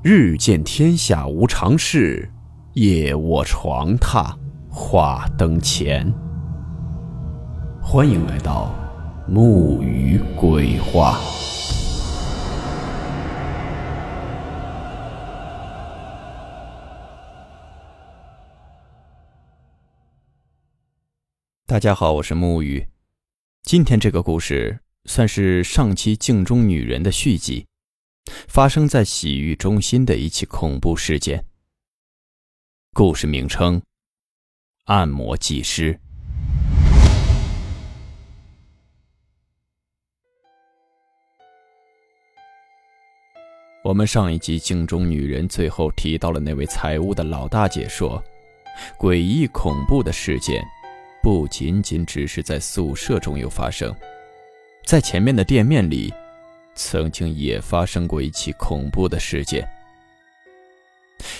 日见天下无常事，夜卧床榻话灯前。欢迎来到木鱼鬼话。大家好，我是木鱼。今天这个故事算是上期镜中女人的续集。发生在洗浴中心的一起恐怖事件。故事名称：按摩技师。我们上一集镜中女人最后提到了那位财务的老大姐说，诡异恐怖的事件不仅仅只是在宿舍中有发生，在前面的店面里。曾经也发生过一起恐怖的事件。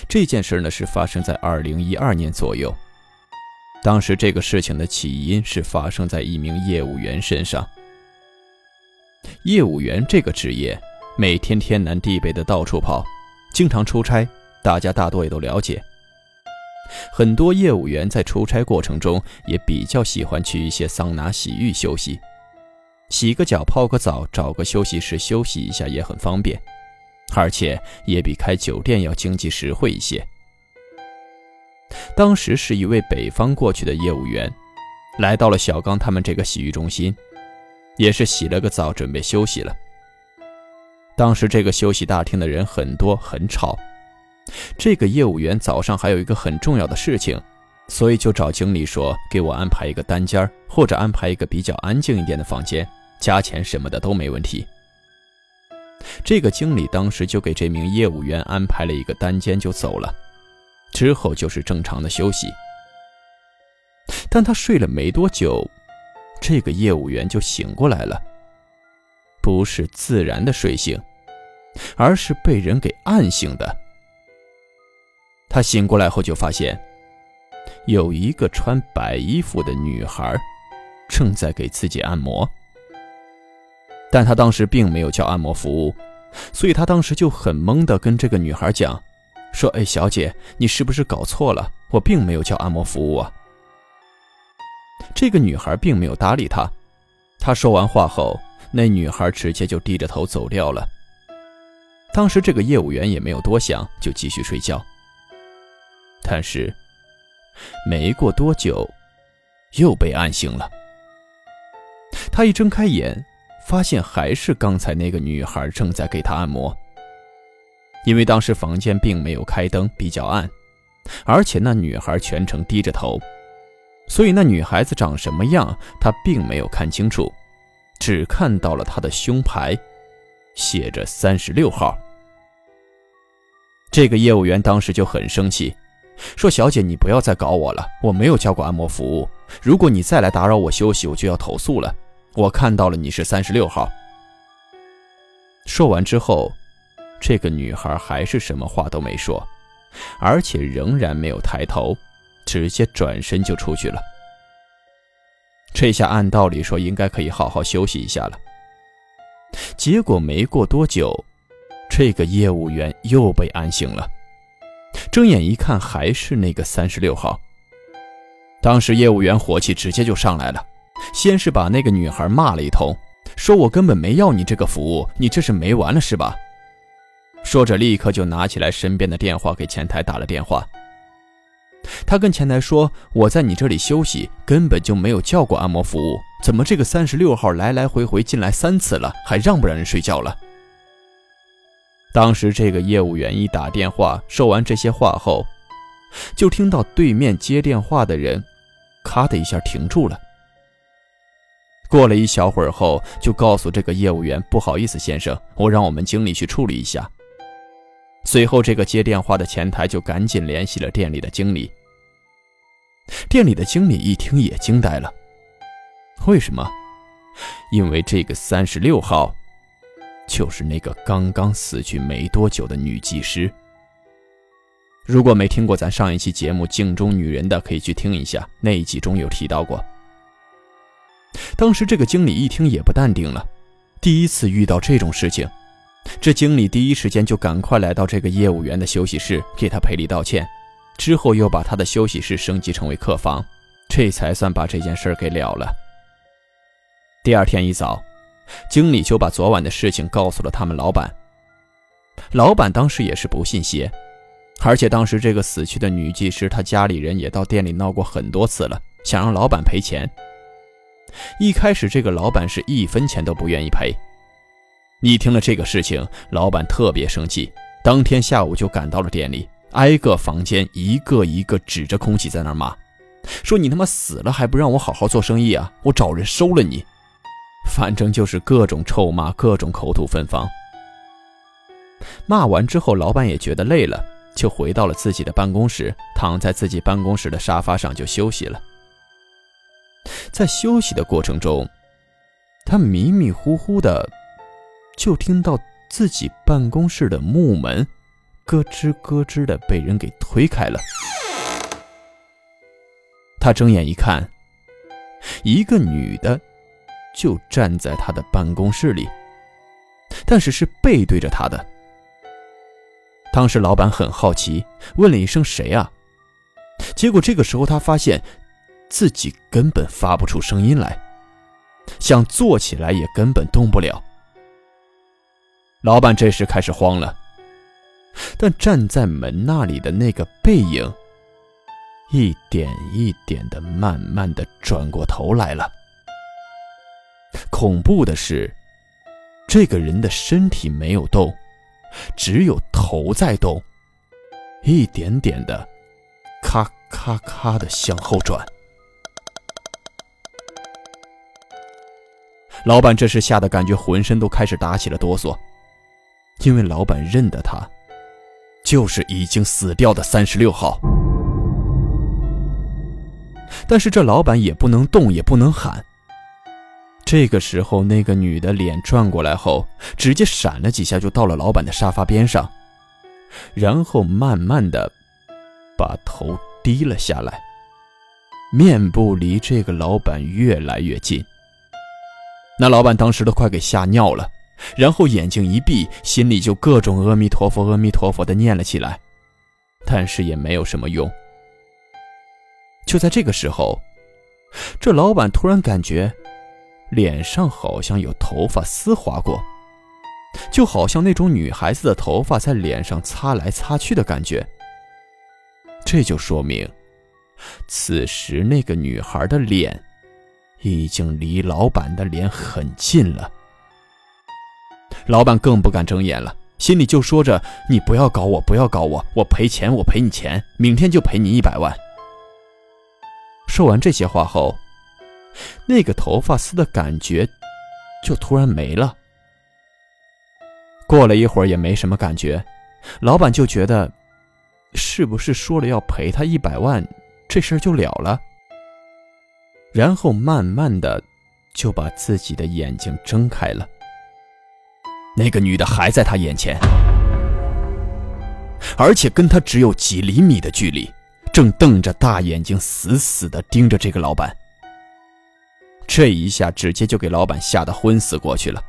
这件事呢是发生在二零一二年左右。当时这个事情的起因是发生在一名业务员身上。业务员这个职业，每天天南地北的到处跑，经常出差，大家大多也都了解。很多业务员在出差过程中也比较喜欢去一些桑拿、洗浴休息。洗个脚、泡个澡，找个休息室休息一下也很方便，而且也比开酒店要经济实惠一些。当时是一位北方过去的业务员，来到了小刚他们这个洗浴中心，也是洗了个澡，准备休息了。当时这个休息大厅的人很多，很吵。这个业务员早上还有一个很重要的事情，所以就找经理说：“给我安排一个单间，或者安排一个比较安静一点的房间。”加钱什么的都没问题。这个经理当时就给这名业务员安排了一个单间就走了，之后就是正常的休息。但他睡了没多久，这个业务员就醒过来了，不是自然的睡醒，而是被人给按醒的。他醒过来后就发现，有一个穿白衣服的女孩正在给自己按摩。但他当时并没有叫按摩服务，所以他当时就很懵的跟这个女孩讲，说：“哎，小姐，你是不是搞错了？我并没有叫按摩服务啊。”这个女孩并没有搭理他。他说完话后，那女孩直接就低着头走掉了。当时这个业务员也没有多想，就继续睡觉。但是，没过多久，又被按醒了。他一睁开眼。发现还是刚才那个女孩正在给他按摩。因为当时房间并没有开灯，比较暗，而且那女孩全程低着头，所以那女孩子长什么样他并没有看清楚，只看到了她的胸牌，写着三十六号。这个业务员当时就很生气，说：“小姐，你不要再搞我了，我没有叫过按摩服务，如果你再来打扰我休息，我就要投诉了。”我看到了，你是三十六号。说完之后，这个女孩还是什么话都没说，而且仍然没有抬头，直接转身就出去了。这下按道理说应该可以好好休息一下了。结果没过多久，这个业务员又被按醒了，睁眼一看，还是那个三十六号。当时业务员火气直接就上来了。先是把那个女孩骂了一通，说我根本没要你这个服务，你这是没完了是吧？说着，立刻就拿起来身边的电话给前台打了电话。他跟前台说：“我在你这里休息，根本就没有叫过按摩服务，怎么这个三十六号来来回回进来三次了，还让不让人睡觉了？”当时这个业务员一打电话，说完这些话后，就听到对面接电话的人，咔的一下停住了。过了一小会儿后，就告诉这个业务员：“不好意思，先生，我让我们经理去处理一下。”随后，这个接电话的前台就赶紧联系了店里的经理。店里的经理一听也惊呆了，为什么？因为这个三十六号，就是那个刚刚死去没多久的女技师。如果没听过咱上一期节目《镜中女人》的，可以去听一下，那一集中有提到过。当时这个经理一听也不淡定了，第一次遇到这种事情，这经理第一时间就赶快来到这个业务员的休息室，给他赔礼道歉，之后又把他的休息室升级成为客房，这才算把这件事给了了。第二天一早，经理就把昨晚的事情告诉了他们老板。老板当时也是不信邪，而且当时这个死去的女技师，她家里人也到店里闹过很多次了，想让老板赔钱。一开始这个老板是一分钱都不愿意赔。你听了这个事情，老板特别生气，当天下午就赶到了店里，挨个房间一个一个指着空气在那骂，说你他妈死了还不让我好好做生意啊！我找人收了你。反正就是各种臭骂，各种口吐芬芳。骂完之后，老板也觉得累了，就回到了自己的办公室，躺在自己办公室的沙发上就休息了。在休息的过程中，他迷迷糊糊的就听到自己办公室的木门咯吱咯吱的被人给推开了。他睁眼一看，一个女的就站在他的办公室里，但是是背对着他的。当时老板很好奇，问了一声：“谁啊？”结果这个时候他发现。自己根本发不出声音来，想坐起来也根本动不了。老板这时开始慌了，但站在门那里的那个背影，一点一点的、慢慢的转过头来了。恐怖的是，这个人的身体没有动，只有头在动，一点点的，咔咔咔的向后转。老板这时吓得感觉浑身都开始打起了哆嗦，因为老板认得他，就是已经死掉的三十六号。但是这老板也不能动，也不能喊。这个时候，那个女的脸转过来后，直接闪了几下，就到了老板的沙发边上，然后慢慢的把头低了下来，面部离这个老板越来越近。那老板当时都快给吓尿了，然后眼睛一闭，心里就各种阿弥陀佛、阿弥陀佛的念了起来，但是也没有什么用。就在这个时候，这老板突然感觉脸上好像有头发丝划过，就好像那种女孩子的头发在脸上擦来擦去的感觉。这就说明，此时那个女孩的脸。已经离老板的脸很近了，老板更不敢睁眼了，心里就说着：“你不要搞我，不要搞我，我赔钱，我赔你钱，明天就赔你一百万。”说完这些话后，那个头发丝的感觉就突然没了。过了一会儿也没什么感觉，老板就觉得，是不是说了要赔他一百万，这事儿就了了？然后慢慢的，就把自己的眼睛睁开了。那个女的还在他眼前，而且跟他只有几厘米的距离，正瞪着大眼睛，死死的盯着这个老板。这一下直接就给老板吓得昏死过去了。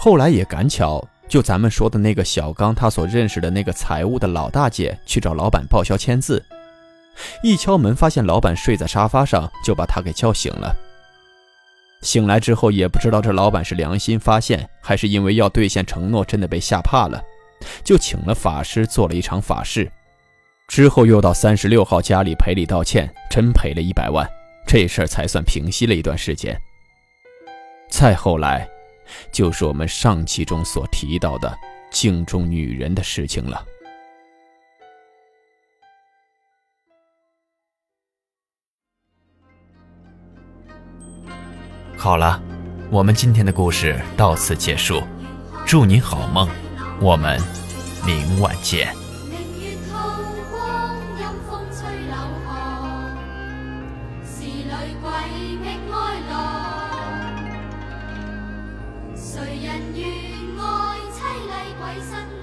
后来也赶巧，就咱们说的那个小刚，他所认识的那个财务的老大姐去找老板报销签字。一敲门，发现老板睡在沙发上，就把他给叫醒了。醒来之后，也不知道这老板是良心发现，还是因为要兑现承诺，真的被吓怕了，就请了法师做了一场法事。之后又到三十六号家里赔礼道歉，真赔了一百万，这事儿才算平息了一段时间。再后来，就是我们上期中所提到的镜中女人的事情了。好了，我们今天的故事到此结束，祝你好梦，我们明晚见。谁人愿爱凄厉鬼神？